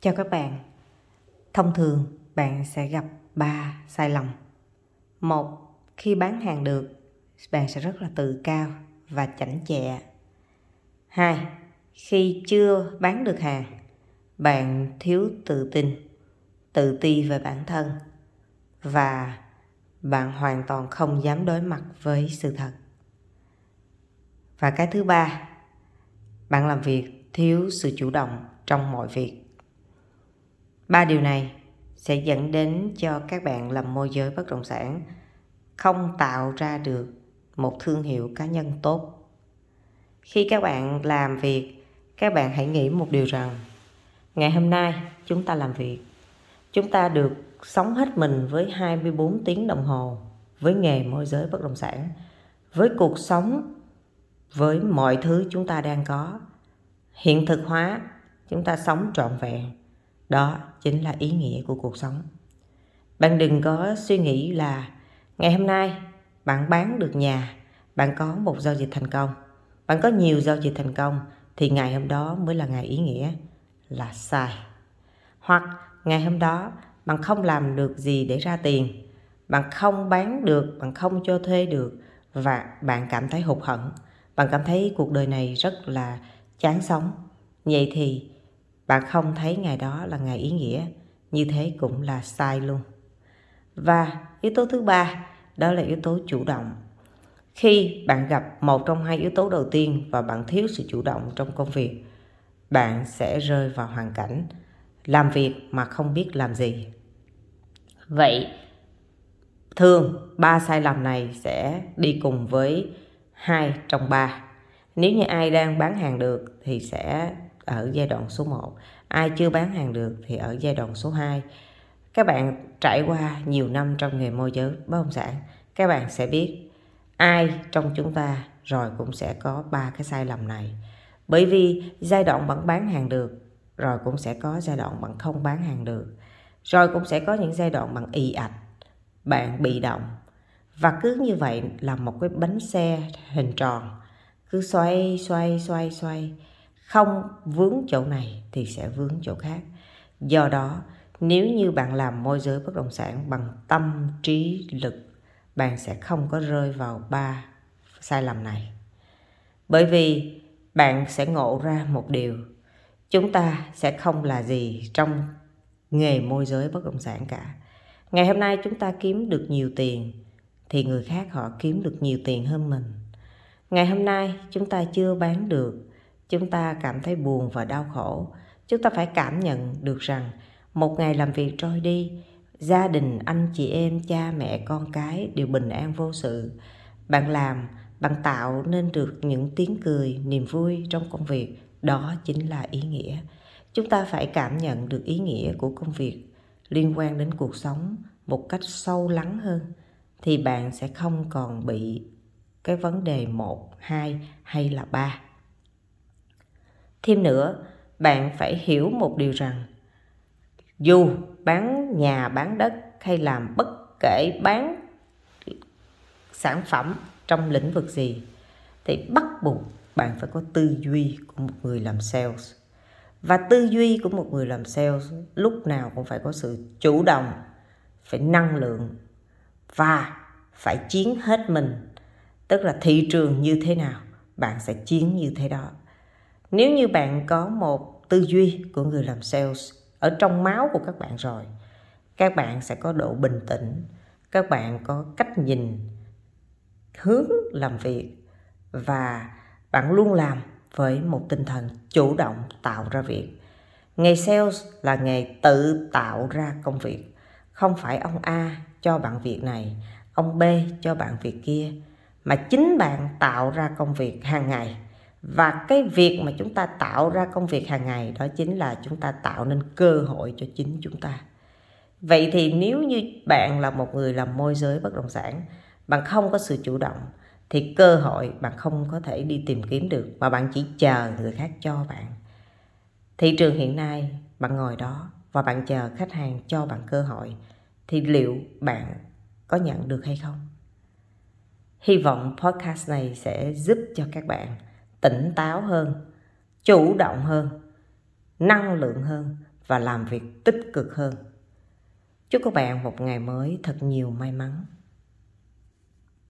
Chào các bạn. Thông thường bạn sẽ gặp 3 sai lầm. Một, khi bán hàng được, bạn sẽ rất là tự cao và chảnh chẹ. Hai, khi chưa bán được hàng, bạn thiếu tự tin, tự ti về bản thân và bạn hoàn toàn không dám đối mặt với sự thật. Và cái thứ ba, bạn làm việc thiếu sự chủ động trong mọi việc. Ba điều này sẽ dẫn đến cho các bạn làm môi giới bất động sản không tạo ra được một thương hiệu cá nhân tốt. Khi các bạn làm việc, các bạn hãy nghĩ một điều rằng ngày hôm nay chúng ta làm việc, chúng ta được sống hết mình với 24 tiếng đồng hồ với nghề môi giới bất động sản, với cuộc sống, với mọi thứ chúng ta đang có. Hiện thực hóa, chúng ta sống trọn vẹn đó chính là ý nghĩa của cuộc sống. Bạn đừng có suy nghĩ là ngày hôm nay bạn bán được nhà, bạn có một giao dịch thành công, bạn có nhiều giao dịch thành công thì ngày hôm đó mới là ngày ý nghĩa là sai. Hoặc ngày hôm đó bạn không làm được gì để ra tiền, bạn không bán được, bạn không cho thuê được và bạn cảm thấy hụt hẫng, bạn cảm thấy cuộc đời này rất là chán sống. Vậy thì bạn không thấy ngày đó là ngày ý nghĩa, như thế cũng là sai luôn. Và yếu tố thứ ba, đó là yếu tố chủ động. Khi bạn gặp một trong hai yếu tố đầu tiên và bạn thiếu sự chủ động trong công việc, bạn sẽ rơi vào hoàn cảnh làm việc mà không biết làm gì. Vậy, thường ba sai lầm này sẽ đi cùng với hai trong ba. Nếu như ai đang bán hàng được thì sẽ ở giai đoạn số 1 ai chưa bán hàng được thì ở giai đoạn số 2 các bạn trải qua nhiều năm trong nghề môi giới, bất động sản, các bạn sẽ biết ai trong chúng ta rồi cũng sẽ có ba cái sai lầm này. Bởi vì giai đoạn bạn bán hàng được, rồi cũng sẽ có giai đoạn bạn không bán hàng được. Rồi cũng sẽ có những giai đoạn bạn ì ạch, bạn bị động. Và cứ như vậy là một cái bánh xe hình tròn. Cứ xoay xoay xoay xoay không vướng chỗ này thì sẽ vướng chỗ khác. Do đó, nếu như bạn làm môi giới bất động sản bằng tâm trí lực, bạn sẽ không có rơi vào ba sai lầm này. Bởi vì bạn sẽ ngộ ra một điều, chúng ta sẽ không là gì trong nghề môi giới bất động sản cả. Ngày hôm nay chúng ta kiếm được nhiều tiền thì người khác họ kiếm được nhiều tiền hơn mình. Ngày hôm nay chúng ta chưa bán được chúng ta cảm thấy buồn và đau khổ. Chúng ta phải cảm nhận được rằng, một ngày làm việc trôi đi, gia đình, anh chị em, cha, mẹ, con cái đều bình an vô sự. Bạn làm, bạn tạo nên được những tiếng cười, niềm vui trong công việc. Đó chính là ý nghĩa. Chúng ta phải cảm nhận được ý nghĩa của công việc liên quan đến cuộc sống một cách sâu lắng hơn, thì bạn sẽ không còn bị cái vấn đề một, hai hay là ba. Thêm nữa, bạn phải hiểu một điều rằng dù bán nhà, bán đất hay làm bất kể bán sản phẩm trong lĩnh vực gì thì bắt buộc bạn phải có tư duy của một người làm sales. Và tư duy của một người làm sales lúc nào cũng phải có sự chủ động, phải năng lượng và phải chiến hết mình. Tức là thị trường như thế nào, bạn sẽ chiến như thế đó. Nếu như bạn có một tư duy của người làm sales ở trong máu của các bạn rồi, các bạn sẽ có độ bình tĩnh, các bạn có cách nhìn, hướng làm việc và bạn luôn làm với một tinh thần chủ động tạo ra việc. Nghề sales là nghề tự tạo ra công việc, không phải ông A cho bạn việc này, ông B cho bạn việc kia, mà chính bạn tạo ra công việc hàng ngày và cái việc mà chúng ta tạo ra công việc hàng ngày đó chính là chúng ta tạo nên cơ hội cho chính chúng ta. Vậy thì nếu như bạn là một người làm môi giới bất động sản, bạn không có sự chủ động, thì cơ hội bạn không có thể đi tìm kiếm được mà bạn chỉ chờ người khác cho bạn. Thị trường hiện nay, bạn ngồi đó và bạn chờ khách hàng cho bạn cơ hội, thì liệu bạn có nhận được hay không? Hy vọng podcast này sẽ giúp cho các bạn tỉnh táo hơn, chủ động hơn, năng lượng hơn và làm việc tích cực hơn. Chúc các bạn một ngày mới thật nhiều may mắn.